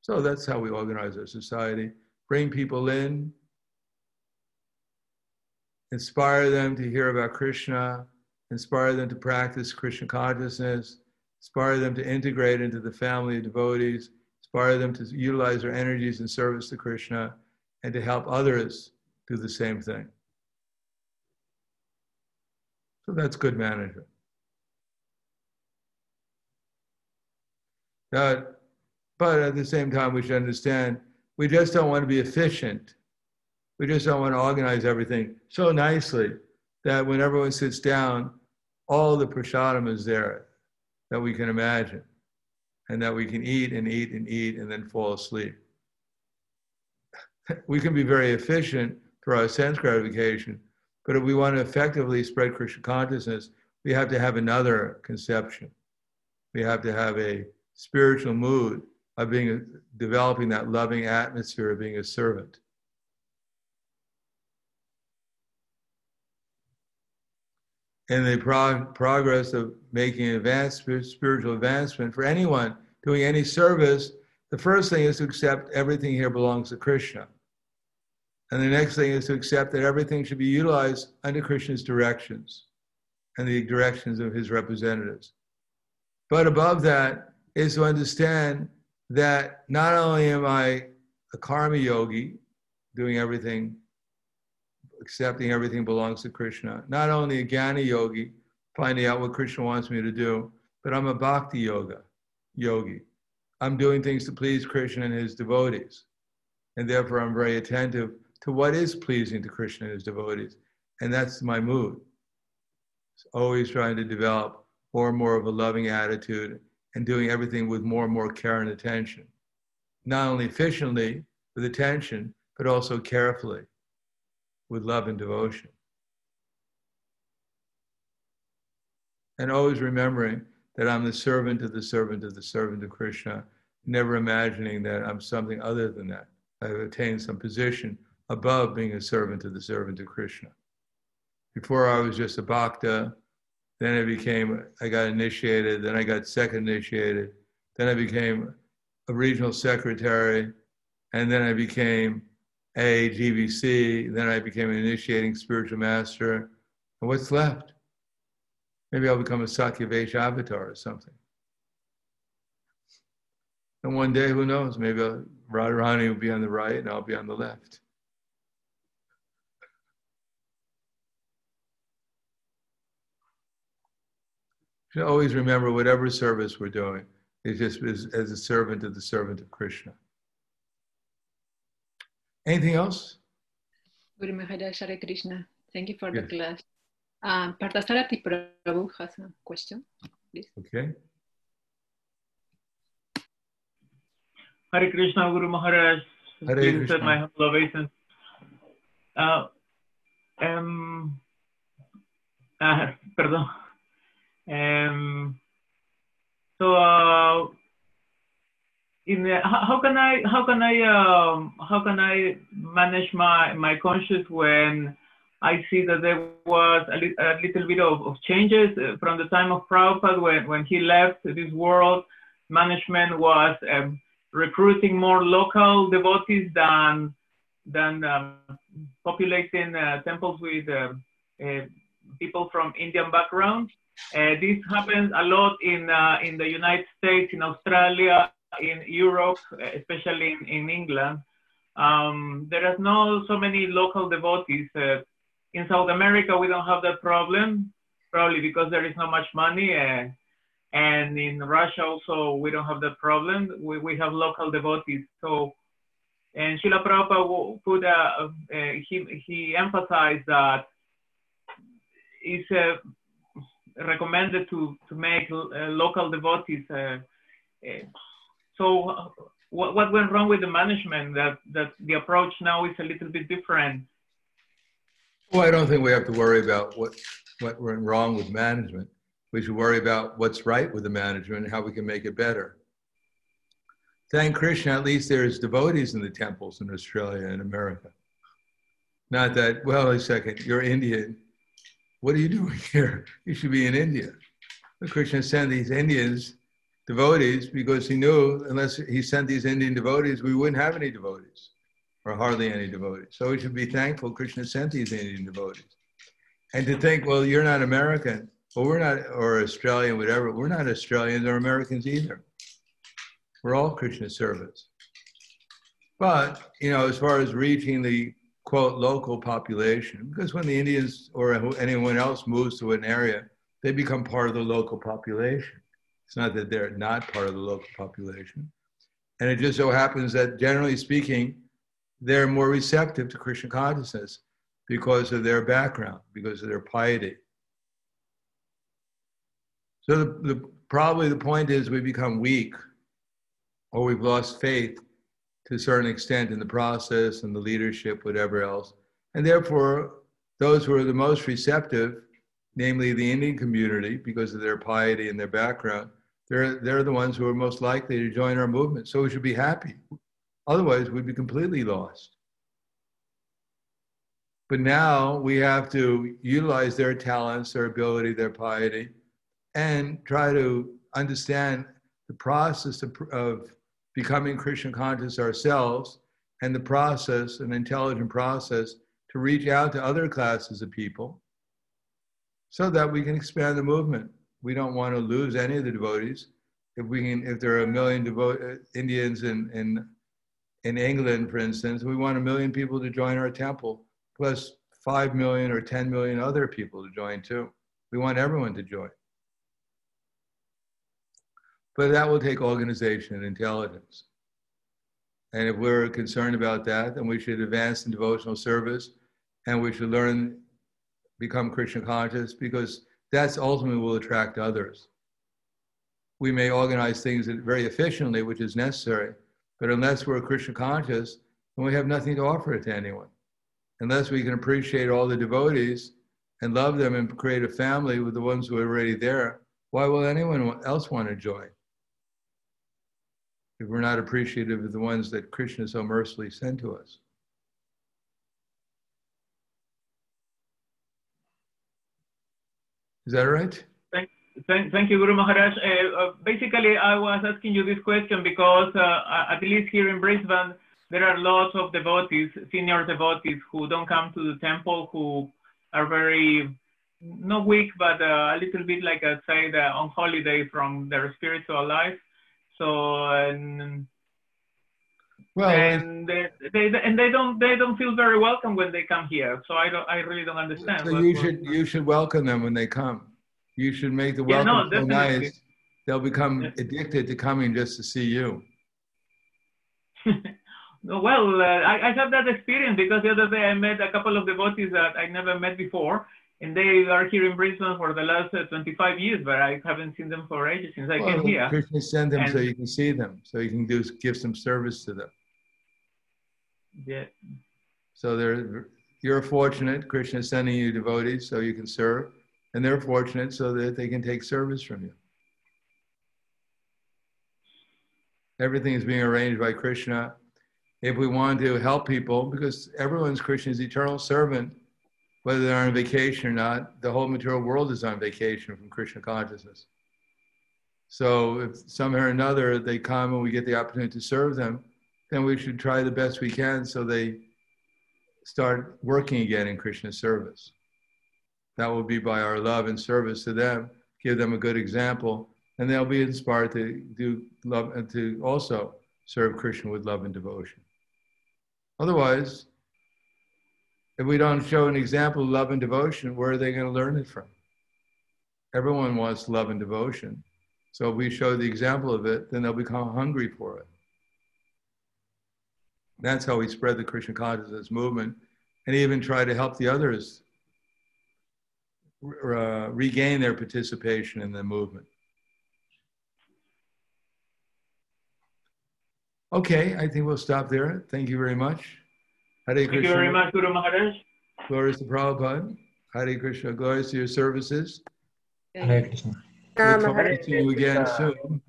S1: So that's how we organize our society bring people in, inspire them to hear about Krishna, inspire them to practice Krishna consciousness, inspire them to integrate into the family of devotees, inspire them to utilize their energies in service to Krishna, and to help others do the same thing. So that's good management. but at the same time, we should understand we just don't want to be efficient. We just don't want to organize everything so nicely that when everyone sits down, all the prasadam is there that we can imagine and that we can eat and eat and eat and then fall asleep. we can be very efficient for our sense gratification, but if we want to effectively spread Krishna consciousness, we have to have another conception. We have to have a spiritual mood of being developing that loving atmosphere of being a servant. In the prog- progress of making advanced spiritual advancement for anyone doing any service, the first thing is to accept everything here belongs to Krishna. And the next thing is to accept that everything should be utilized under Krishna's directions and the directions of his representatives. But above that is to understand that not only am I a karma yogi, doing everything accepting everything belongs to Krishna. Not only a Jnana yogi, finding out what Krishna wants me to do, but I'm a bhakti yoga yogi. I'm doing things to please Krishna and his devotees. And therefore, I'm very attentive to what is pleasing to Krishna and his devotees. And that's my mood. It's always trying to develop more and more of a loving attitude and doing everything with more and more care and attention. Not only efficiently with attention, but also carefully with love and devotion. And always remembering that I'm the servant of the servant of the servant of Krishna, never imagining that I'm something other than that. I've attained some position above being a servant of the servant of Krishna. Before I was just a bhakta, then I became, I got initiated, then I got second initiated, then I became a regional secretary, and then I became a then I became an initiating spiritual master. And what's left? Maybe I'll become a Shaktyavesha avatar or something. And one day, who knows, maybe Radharani will be on the right and I'll be on the left. should always remember whatever service we're doing is just as a servant of the servant of Krishna. Anything else?
S3: Guru Maharaj Hare Krishna. Thank you for
S1: Yes.
S3: the class. Um, Parthasarathi Prabhu has a question.
S1: Okay.
S7: Hare Krishna, Guru Maharaj.
S1: Hare Krishna.
S7: accept my humble obeisance. Uh, um, ah, perdón. Um, so, uh, in the, how, how can I how can I um, how can I manage my my conscience when I see that there was a, li- a little bit of, of changes uh, from the time of Prabhupada when when he left this world. Management was um, recruiting more local devotees than than um, populating uh, temples with uh, uh, people from Indian background. Uh, this happens a lot in uh, in the United States, in Australia, in Europe, especially in, in England. Um, there are not so many local devotees. Uh, in South America, we don't have that problem, probably because there is not much money. Uh, and in Russia also, we don't have that problem. We, we have local devotees. So, and Srila Prabhupada put a, uh, he, he emphasized that it's uh, recommended to, to make uh, local devotees. So, what, what went wrong with the management? That, that the approach now is a little bit different.
S1: Well, I don't think we have to worry about what, what went wrong with management. We should worry about what's right with the management and how we can make it better. Thank Krishna, at least there's devotees in the temples in Australia and America. Not that, well, a second, you're Indian. What are you doing here? You should be in India. But Krishna sent these Indians, devotees, because he knew unless he sent these Indian devotees, we wouldn't have any devotees or hardly any devotees. So we should be thankful Krishna sent these Indian devotees. And to think, well, you're not American, well, we're not, or Australian, whatever, we're not Australians or Americans either. We're all Krishna servants. But, you know, as far as reaching the quote local population, because when the Indians or anyone else moves to an area, they become part of the local population. It's not that they're not part of the local population. And it just so happens that generally speaking, they're more receptive to Krishna consciousness because of their background, because of their piety. So the, the probably the point is we become weak or we've lost faith to a certain extent in the process and the leadership, whatever else. And therefore, those who are the most receptive, namely the Indian community, because of their piety and their background, they're, they're the ones who are most likely to join our movement. So we should be happy. Otherwise, we'd be completely lost. But now we have to utilize their talents, their ability, their piety, and try to understand the process of, of becoming Krishna conscious ourselves and the process, an intelligent process, to reach out to other classes of people so that we can expand the movement. We don't want to lose any of the devotees. If we can, if there are a million devo- uh, Indians in, in, in England, for instance, we want a million people to join our temple, plus 5 million or 10 million other people to join too. We want everyone to join. But that will take organization and intelligence. And if we're concerned about that, then we should advance in devotional service and we should learn, become Krishna conscious because that's ultimately will attract others. We may organize things very efficiently, which is necessary, but unless we're Krishna conscious, then we have nothing to offer it to anyone. Unless we can appreciate all the devotees and love them and create a family with the ones who are already there, why will anyone else want to join? If we're not appreciative of the ones that Krishna so mercifully sent to us. Is that right?
S7: Thank, thank, thank you, Guru Maharaj. Uh, uh, basically, I was asking you this question because, uh, at least here in Brisbane, there are lots of devotees, senior devotees, who don't come to the temple, who are very, not weak, but uh, a little bit like I say, on holiday from their spiritual life. So,
S1: well,
S7: and they, they, and they don't they don't feel very welcome when they come here. So I don't I really don't understand.
S1: So you should you should welcome them when they come. You should make the
S7: Yeah,
S1: welcome
S7: no,
S1: so nice. They'll become
S7: Yeah.
S1: addicted to coming just to see you.
S7: Well, uh, I, I have that experience because the other day I met a couple of devotees that I never met before, and they are here in Brisbane for the last uh, 25 years, but I haven't seen them for ages since I
S1: Well,
S7: came here.
S1: Krishna sent them so you can see them, so you can do give some service to them.
S7: Yeah.
S1: So they're you're fortunate. Krishna is sending you devotees so you can serve, and they're fortunate so that they can take service from you. Everything is being arranged by Krishna. If we want to help people, because everyone's Krishna's eternal servant, whether they're on vacation or not, the whole material world is on vacation from Krishna consciousness. So if somehow or another they come and we get the opportunity to serve them, then we should try the best we can so they start working again in Krishna's service. That will be by our love and service to them, give them a good example, and they'll be inspired to do love and to also serve Krishna with love and devotion. Otherwise, if we don't show an example of love and devotion, where are they going to learn it from? Everyone wants love and devotion. So if we show the example of it, then they'll become hungry for it. That's how we spread the Krishna consciousness movement and even try to help the others uh, regain their participation in the movement. Okay, I think we'll stop there. Thank you very much. Hare
S7: Thank
S1: Krishna.
S7: you very much, Guru Maharaj.
S1: Glories to Prabhupada. Hare Krishna. Glories to your services.
S5: Hare Krishna.
S1: Look forward to you again soon.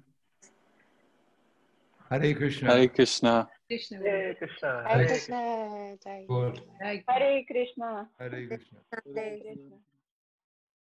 S1: Hare Krishna.
S6: Hare Krishna.
S3: Krishna.
S8: Hare Krishna.
S5: Hare
S8: Krishna. Jai.
S5: Good.
S3: Hare
S8: Hare Krishna.
S1: Hare Krishna.
S8: Hare Krishna.